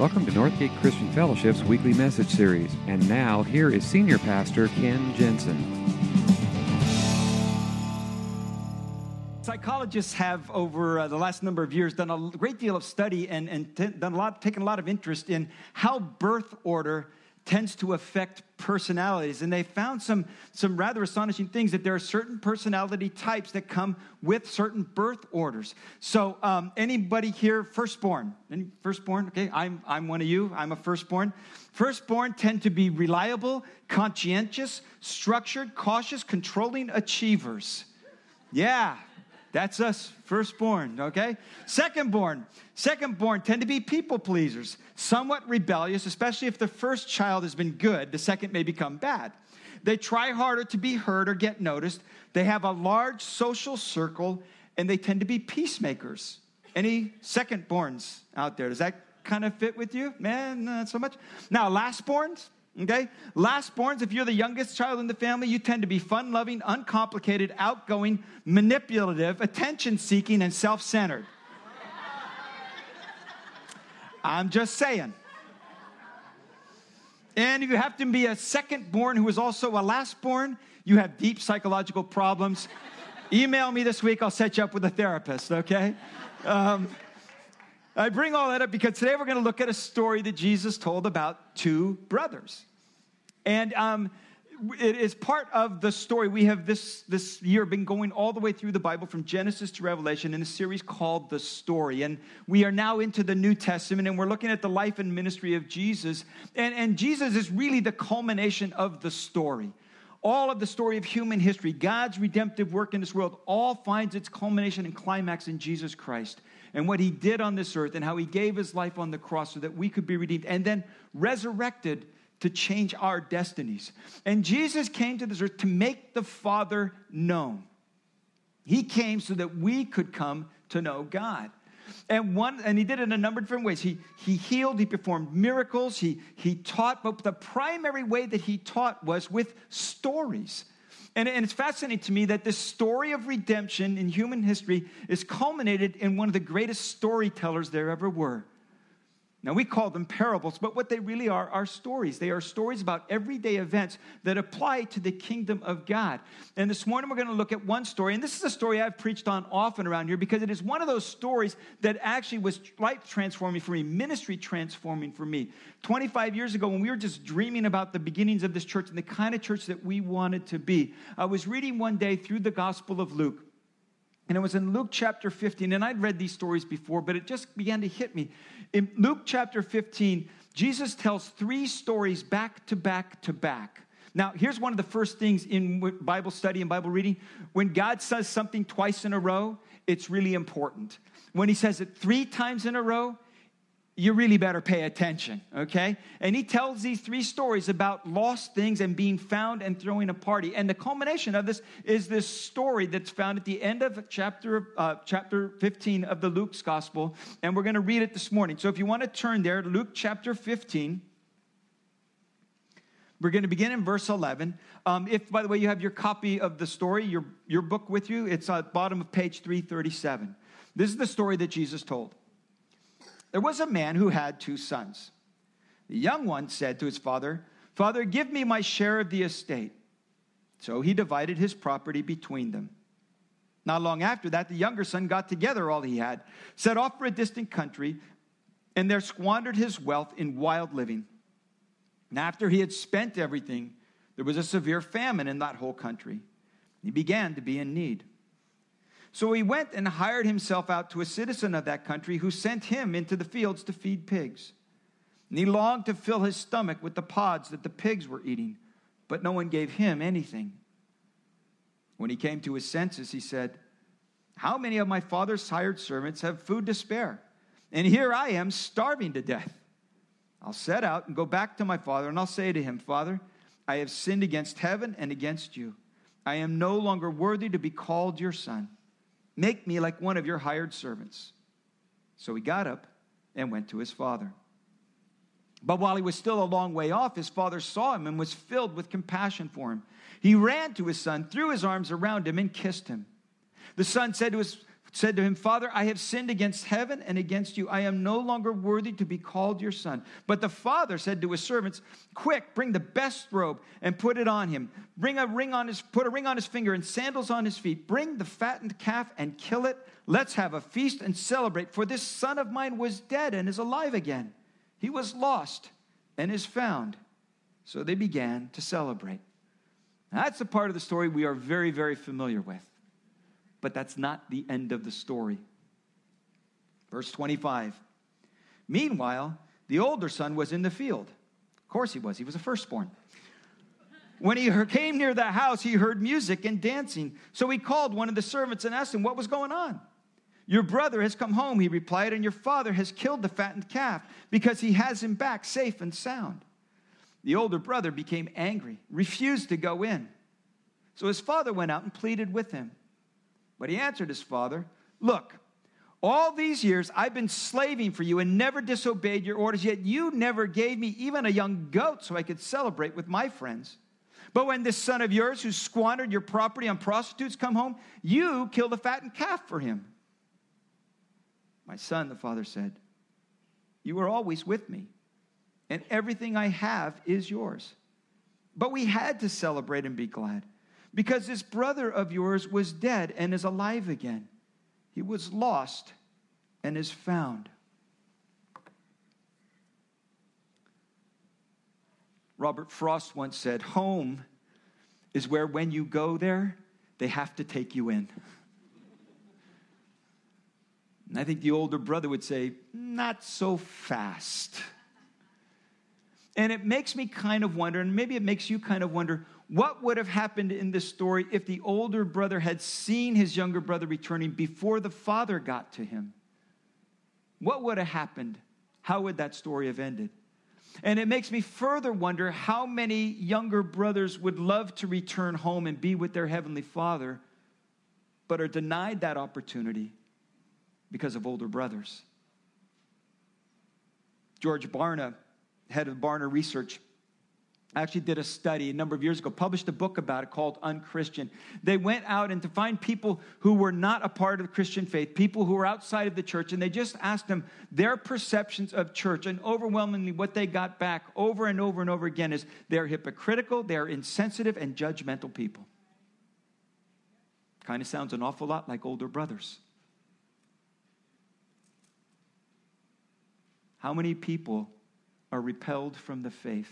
Welcome to Northgate Christian Fellowship's weekly message series. And now, here is Senior Pastor Ken Jensen. Psychologists have, over uh, the last number of years, done a great deal of study and, and t- done a lot, taken a lot of interest in how birth order tends to affect personalities. And they found some, some rather astonishing things that there are certain personality types that come with certain birth orders. So, um, anybody here, firstborn? Any firstborn? Okay, I'm, I'm one of you. I'm a firstborn. Firstborn tend to be reliable, conscientious, structured, cautious, controlling achievers. Yeah, that's us, firstborn, okay? Secondborn. Secondborn tend to be people pleasers, somewhat rebellious, especially if the first child has been good, the second may become bad. They try harder to be heard or get noticed. They have a large social circle, and they tend to be peacemakers. Any secondborns out there? Does that kind of fit with you? Man, not so much. Now, lastborns, Okay? Lastborns, if you're the youngest child in the family, you tend to be fun loving, uncomplicated, outgoing, manipulative, attention seeking, and self centered. I'm just saying. And if you happen to be a second born who is also a last born, you have deep psychological problems. Email me this week, I'll set you up with a therapist, okay? Um, I bring all that up because today we're going to look at a story that Jesus told about two brothers. And um, it is part of the story. We have this, this year been going all the way through the Bible from Genesis to Revelation in a series called The Story. And we are now into the New Testament and we're looking at the life and ministry of Jesus. And, and Jesus is really the culmination of the story. All of the story of human history, God's redemptive work in this world, all finds its culmination and climax in Jesus Christ and what he did on this earth and how he gave his life on the cross so that we could be redeemed and then resurrected to change our destinies. And Jesus came to this earth to make the Father known. He came so that we could come to know God. And one, and he did it in a number of different ways. He, he healed, he performed miracles, he, he taught, but the primary way that he taught was with stories. And, and it's fascinating to me that this story of redemption in human history is culminated in one of the greatest storytellers there ever were. Now, we call them parables, but what they really are are stories. They are stories about everyday events that apply to the kingdom of God. And this morning we're going to look at one story, and this is a story I've preached on often around here because it is one of those stories that actually was life transforming for me, ministry transforming for me. 25 years ago, when we were just dreaming about the beginnings of this church and the kind of church that we wanted to be, I was reading one day through the Gospel of Luke. And it was in Luke chapter 15, and I'd read these stories before, but it just began to hit me. In Luke chapter 15, Jesus tells three stories back to back to back. Now, here's one of the first things in Bible study and Bible reading. When God says something twice in a row, it's really important. When he says it three times in a row, you really better pay attention, okay? And he tells these three stories about lost things and being found and throwing a party. And the culmination of this is this story that's found at the end of chapter, uh, chapter 15 of the Luke's gospel. And we're going to read it this morning. So if you want to turn there, Luke chapter 15. We're going to begin in verse 11. Um, if, by the way, you have your copy of the story, your, your book with you, it's at bottom of page 337. This is the story that Jesus told. There was a man who had two sons. The young one said to his father, Father, give me my share of the estate. So he divided his property between them. Not long after that, the younger son got together all he had, set off for a distant country, and there squandered his wealth in wild living. And after he had spent everything, there was a severe famine in that whole country. He began to be in need. So he went and hired himself out to a citizen of that country who sent him into the fields to feed pigs. And he longed to fill his stomach with the pods that the pigs were eating, but no one gave him anything. When he came to his senses, he said, How many of my father's hired servants have food to spare? And here I am starving to death. I'll set out and go back to my father, and I'll say to him, Father, I have sinned against heaven and against you. I am no longer worthy to be called your son. Make me like one of your hired servants. So he got up and went to his father. But while he was still a long way off, his father saw him and was filled with compassion for him. He ran to his son, threw his arms around him, and kissed him. The son said to his said to him, Father, I have sinned against heaven and against you. I am no longer worthy to be called your son. But the father said to his servants, Quick, bring the best robe and put it on him. Bring a ring on his, put a ring on his finger and sandals on his feet. Bring the fattened calf and kill it. Let's have a feast and celebrate. For this son of mine was dead and is alive again. He was lost and is found. So they began to celebrate. That's a part of the story we are very, very familiar with. But that's not the end of the story. Verse 25. Meanwhile, the older son was in the field. Of course, he was. He was a firstborn. When he came near the house, he heard music and dancing. So he called one of the servants and asked him what was going on. Your brother has come home, he replied, and your father has killed the fattened calf because he has him back safe and sound. The older brother became angry, refused to go in. So his father went out and pleaded with him. But he answered his father, Look, all these years I've been slaving for you and never disobeyed your orders, yet you never gave me even a young goat so I could celebrate with my friends. But when this son of yours who squandered your property on prostitutes come home, you kill the fattened calf for him. My son, the father said, You are always with me and everything I have is yours. But we had to celebrate and be glad because this brother of yours was dead and is alive again. He was lost and is found. Robert Frost once said, Home is where when you go there, they have to take you in. And I think the older brother would say, Not so fast. And it makes me kind of wonder, and maybe it makes you kind of wonder, what would have happened in this story if the older brother had seen his younger brother returning before the father got to him? What would have happened? How would that story have ended? And it makes me further wonder how many younger brothers would love to return home and be with their heavenly father, but are denied that opportunity because of older brothers. George Barna head of Barna Research, actually did a study a number of years ago, published a book about it called Unchristian. They went out and to find people who were not a part of the Christian faith, people who were outside of the church, and they just asked them their perceptions of church. And overwhelmingly, what they got back over and over and over again is they're hypocritical, they're insensitive, and judgmental people. Kind of sounds an awful lot like older brothers. How many people are repelled from the faith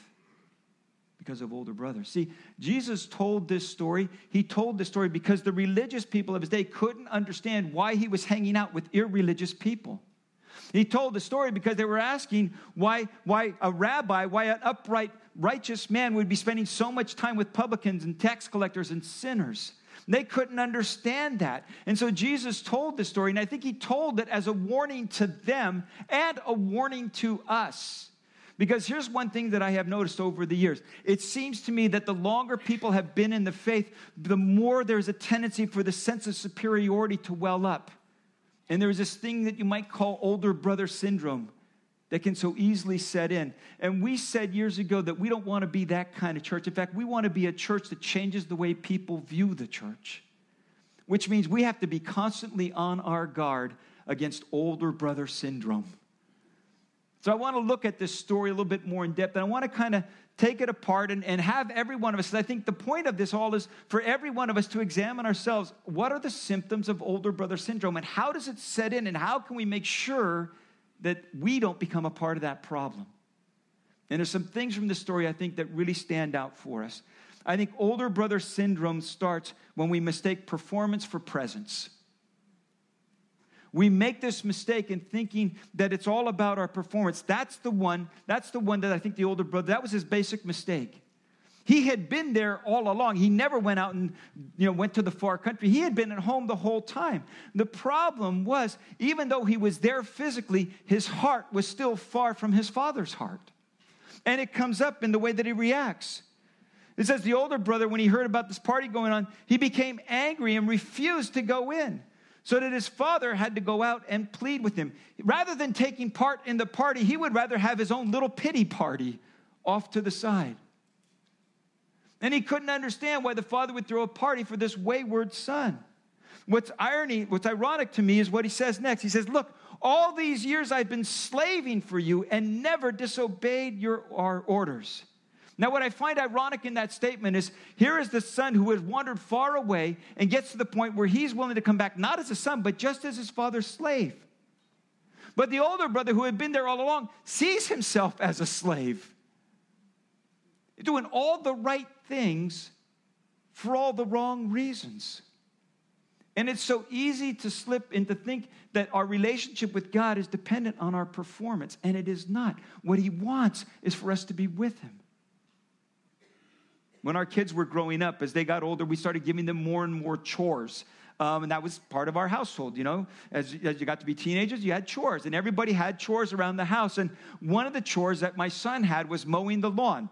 because of older brothers. See, Jesus told this story. He told this story because the religious people of his day couldn't understand why he was hanging out with irreligious people. He told the story because they were asking why, why a rabbi, why an upright, righteous man would be spending so much time with publicans and tax collectors and sinners. They couldn't understand that. And so Jesus told the story, and I think he told it as a warning to them and a warning to us. Because here's one thing that I have noticed over the years it seems to me that the longer people have been in the faith, the more there's a tendency for the sense of superiority to well up. And there's this thing that you might call older brother syndrome that can so easily set in. And we said years ago that we don't want to be that kind of church. In fact, we want to be a church that changes the way people view the church, which means we have to be constantly on our guard against older brother syndrome. So I want to look at this story a little bit more in depth, and I want to kind of take it apart and, and have every one of us. I think the point of this all is for every one of us to examine ourselves what are the symptoms of older brother syndrome, and how does it set in, and how can we make sure that we don't become a part of that problem? And there's some things from this story I think that really stand out for us. I think older brother syndrome starts when we mistake performance for presence. We make this mistake in thinking that it's all about our performance. That's the one, that's the one that I think the older brother, that was his basic mistake. He had been there all along. He never went out and you know went to the far country. He had been at home the whole time. The problem was even though he was there physically, his heart was still far from his father's heart. And it comes up in the way that he reacts. It says the older brother when he heard about this party going on, he became angry and refused to go in so that his father had to go out and plead with him. Rather than taking part in the party, he would rather have his own little pity party off to the side. And he couldn't understand why the father would throw a party for this wayward son. what's irony, what's ironic to me is what he says next. He says, Look, all these years I've been slaving for you and never disobeyed your our orders. Now, what I find ironic in that statement is here is the son who has wandered far away and gets to the point where he's willing to come back, not as a son, but just as his father's slave. But the older brother, who had been there all along, sees himself as a slave, doing all the right things for all the wrong reasons. And it's so easy to slip into think that our relationship with God is dependent on our performance, and it is not. What He wants is for us to be with Him. When our kids were growing up, as they got older, we started giving them more and more chores. Um, and that was part of our household, you know. As, as you got to be teenagers, you had chores, and everybody had chores around the house. And one of the chores that my son had was mowing the lawn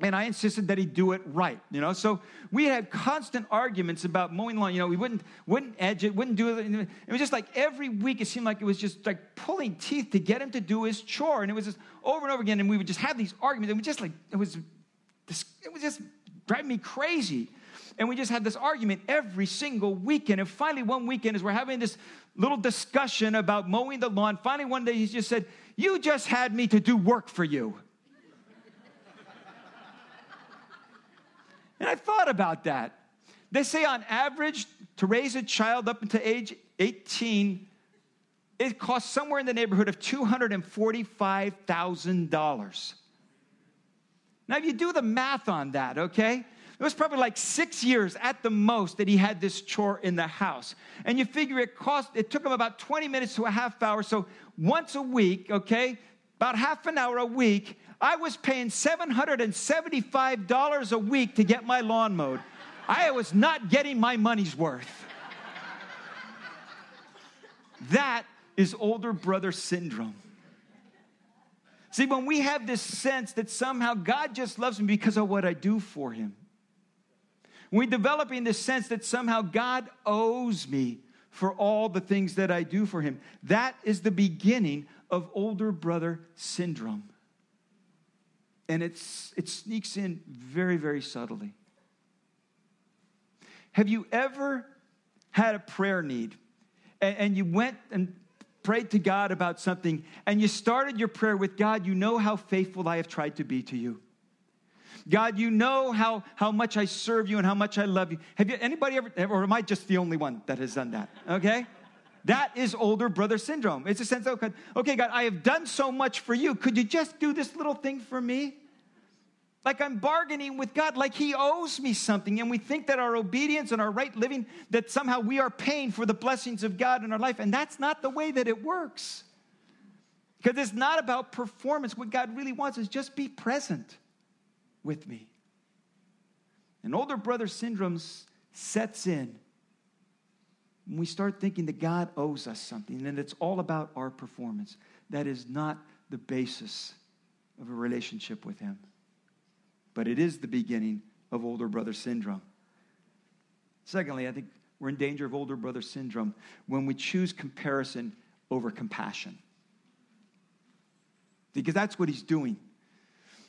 and I insisted that he do it right, you know. So we had constant arguments about mowing lawn. You know, we wouldn't wouldn't edge it, wouldn't do it. It was just like every week it seemed like it was just like pulling teeth to get him to do his chore, and it was just over and over again. And we would just have these arguments, and we just like it was, it was just driving me crazy. And we just had this argument every single weekend. And finally, one weekend, as we're having this little discussion about mowing the lawn, finally one day he just said, "You just had me to do work for you." And I thought about that. They say on average, to raise a child up until age 18, it costs somewhere in the neighborhood of $245,000. Now, if you do the math on that, okay, it was probably like six years at the most that he had this chore in the house. And you figure it cost, it took him about 20 minutes to a half hour. So once a week, okay, about half an hour a week, I was paying $775 a week to get my lawn mowed. I was not getting my money's worth. That is older brother syndrome. See, when we have this sense that somehow God just loves me because of what I do for him, we're developing this sense that somehow God owes me for all the things that I do for him. That is the beginning of older brother syndrome and it's, it sneaks in very, very subtly. Have you ever had a prayer need and, and you went and prayed to God about something and you started your prayer with God, you know how faithful I have tried to be to you. God, you know how, how much I serve you and how much I love you. Have you anybody ever, or am I just the only one that has done that? Okay? That is older brother syndrome. It's a sense of, okay, God, I have done so much for you. Could you just do this little thing for me? Like I'm bargaining with God, like He owes me something. And we think that our obedience and our right living, that somehow we are paying for the blessings of God in our life. And that's not the way that it works. Because it's not about performance. What God really wants is just be present with me. And older brother syndrome sets in when we start thinking that God owes us something and it's all about our performance. That is not the basis of a relationship with Him. But it is the beginning of older brother syndrome. Secondly, I think we're in danger of older brother syndrome when we choose comparison over compassion. Because that's what he's doing.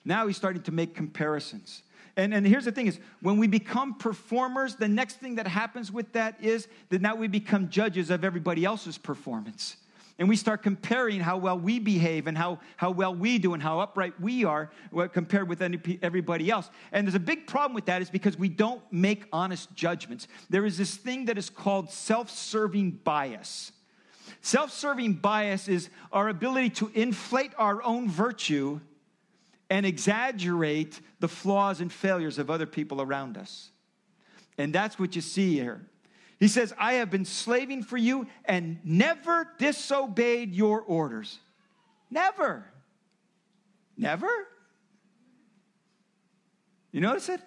Now he's starting to make comparisons. And, and here's the thing is when we become performers, the next thing that happens with that is that now we become judges of everybody else's performance. And we start comparing how well we behave and how, how well we do and how upright we are uh, compared with any, everybody else. And there's a big problem with that is because we don't make honest judgments. There is this thing that is called self serving bias. Self serving bias is our ability to inflate our own virtue and exaggerate the flaws and failures of other people around us. And that's what you see here. He says, I have been slaving for you and never disobeyed your orders. Never. Never? You notice it?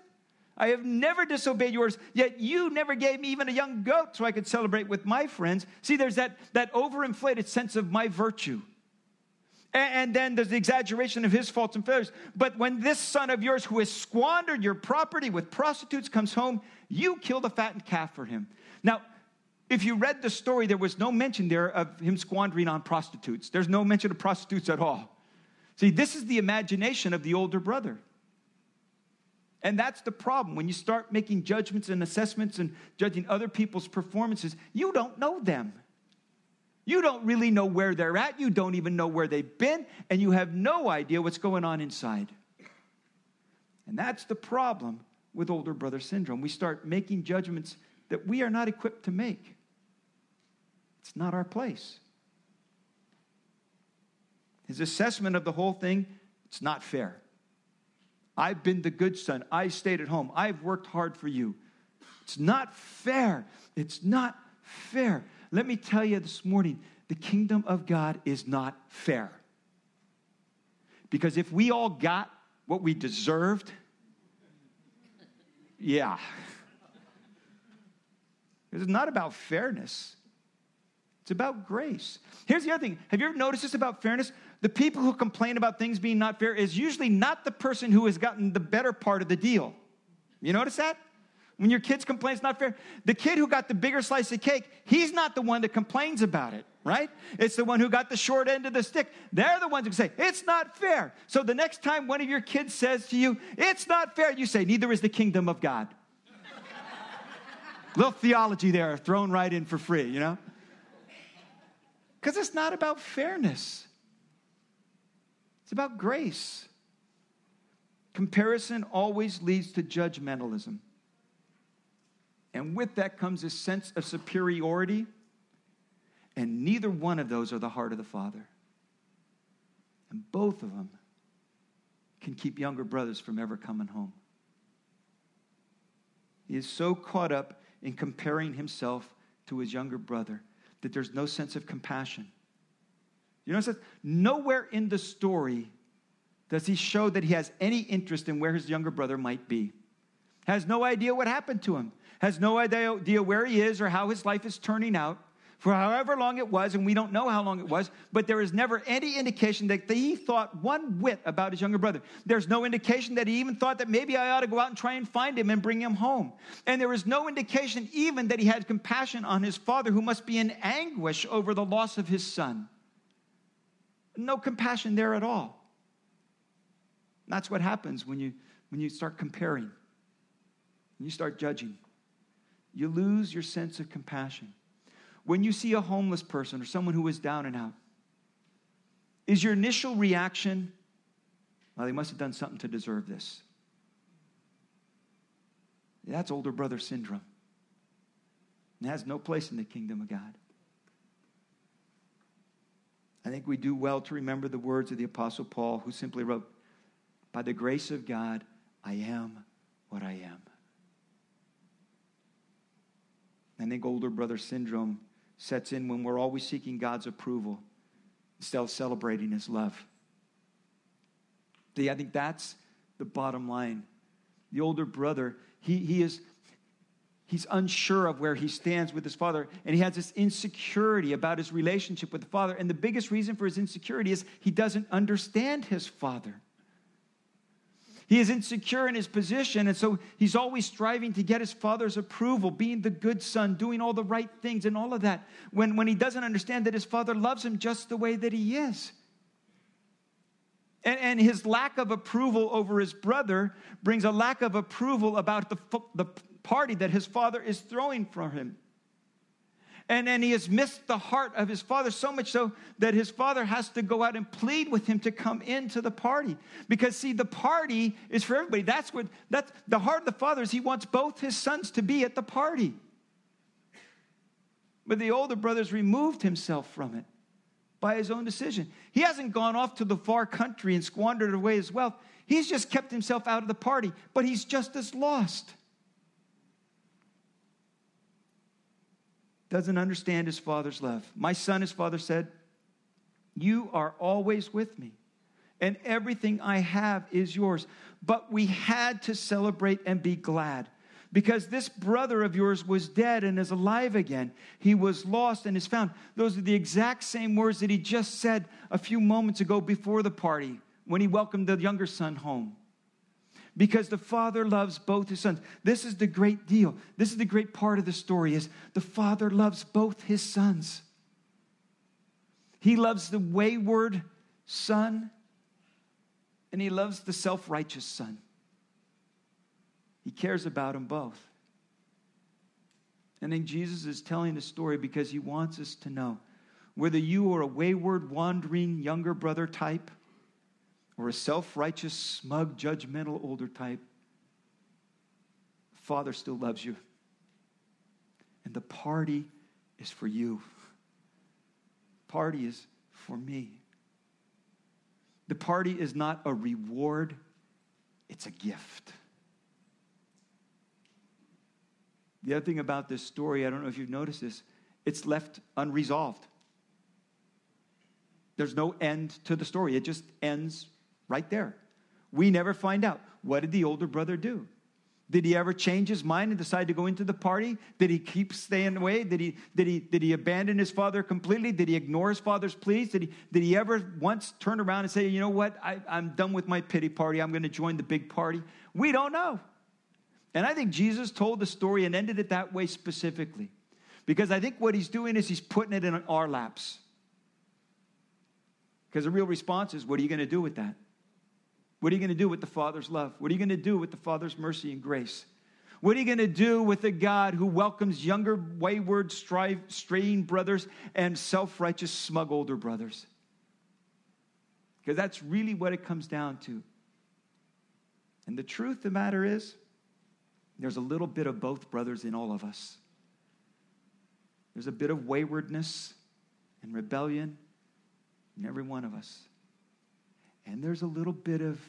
I have never disobeyed yours, yet you never gave me even a young goat so I could celebrate with my friends. See, there's that, that overinflated sense of my virtue. And, then there's the exaggeration of his faults and failures. But when this son of yours who has squandered your property with prostitutes comes home, you kill the fattened calf for him. Now, if you read the story, there was no mention there of him squandering on prostitutes. There's no mention of prostitutes at all. See, this is the imagination of the older brother. And that's the problem. When you start making judgments and assessments and judging other people's performances, you don't know them. You don't really know where they're at. You don't even know where they've been. And you have no idea what's going on inside. And that's the problem with older brother syndrome. We start making judgments that we are not equipped to make. It's not our place. His assessment of the whole thing, it's not fair. I've been the good son. I stayed at home. I've worked hard for you. It's not fair. It's not fair. Let me tell you this morning the kingdom of God is not fair. Because if we all got what we deserved, yeah. It's not about fairness, it's about grace. Here's the other thing have you ever noticed this about fairness? The people who complain about things being not fair is usually not the person who has gotten the better part of the deal. You notice that? When your kids complain it's not fair, the kid who got the bigger slice of cake, he's not the one that complains about it, right? It's the one who got the short end of the stick. They're the ones who say, it's not fair. So the next time one of your kids says to you, it's not fair, you say, neither is the kingdom of God. Little theology there thrown right in for free, you know? Because it's not about fairness, it's about grace. Comparison always leads to judgmentalism. And with that comes a sense of superiority. And neither one of those are the heart of the Father. And both of them can keep younger brothers from ever coming home. He is so caught up in comparing himself to his younger brother that there's no sense of compassion. You it says? Nowhere in the story does he show that he has any interest in where his younger brother might be. Has no idea what happened to him. Has no idea where he is or how his life is turning out for however long it was, and we don't know how long it was, but there is never any indication that he thought one whit about his younger brother. There's no indication that he even thought that maybe I ought to go out and try and find him and bring him home. And there is no indication even that he had compassion on his father, who must be in anguish over the loss of his son. No compassion there at all. That's what happens when you, when you start comparing, when you start judging. You lose your sense of compassion. When you see a homeless person or someone who is down and out, is your initial reaction, well, they must have done something to deserve this? That's older brother syndrome. It has no place in the kingdom of God. I think we do well to remember the words of the Apostle Paul, who simply wrote, By the grace of God, I am what I am. I think older brother syndrome sets in when we're always seeking God's approval instead of celebrating His love. See, I think that's the bottom line. The older brother, he, he is he's unsure of where he stands with his father and he has this insecurity about his relationship with the father and the biggest reason for his insecurity is he doesn't understand his father he is insecure in his position, and so he's always striving to get his father's approval, being the good son, doing all the right things, and all of that, when, when he doesn't understand that his father loves him just the way that he is. And, and his lack of approval over his brother brings a lack of approval about the, the party that his father is throwing for him. And, and he has missed the heart of his father so much so that his father has to go out and plead with him to come into the party. Because, see, the party is for everybody. That's what, that's the heart of the father is he wants both his sons to be at the party. But the older brother's removed himself from it by his own decision. He hasn't gone off to the far country and squandered away his wealth. He's just kept himself out of the party, but he's just as lost. Doesn't understand his father's love. My son, his father said, You are always with me, and everything I have is yours. But we had to celebrate and be glad because this brother of yours was dead and is alive again. He was lost and is found. Those are the exact same words that he just said a few moments ago before the party when he welcomed the younger son home because the father loves both his sons. This is the great deal. This is the great part of the story is the father loves both his sons. He loves the wayward son and he loves the self-righteous son. He cares about them both. and then Jesus is telling the story because he wants us to know whether you are a wayward, wandering younger brother type or a self righteous, smug, judgmental older type, Father still loves you. And the party is for you. Party is for me. The party is not a reward, it's a gift. The other thing about this story, I don't know if you've noticed this, it's left unresolved. There's no end to the story, it just ends right there. We never find out. What did the older brother do? Did he ever change his mind and decide to go into the party? Did he keep staying away? Did he, did he, did he abandon his father completely? Did he ignore his father's pleas? Did he, did he ever once turn around and say, you know what, I, I'm done with my pity party. I'm going to join the big party? We don't know. And I think Jesus told the story and ended it that way specifically. Because I think what he's doing is he's putting it in our laps. Because the real response is, what are you going to do with that? What are you going to do with the Father's love? What are you going to do with the Father's mercy and grace? What are you going to do with a God who welcomes younger, wayward, strive, straying brothers and self righteous, smug older brothers? Because that's really what it comes down to. And the truth of the matter is, there's a little bit of both brothers in all of us. There's a bit of waywardness and rebellion in every one of us. And there's a little bit of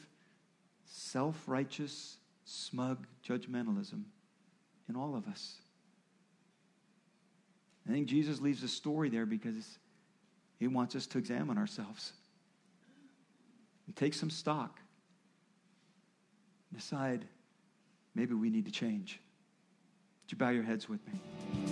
self righteous, smug judgmentalism in all of us. I think Jesus leaves a story there because he wants us to examine ourselves and take some stock. Decide maybe we need to change. Would you bow your heads with me?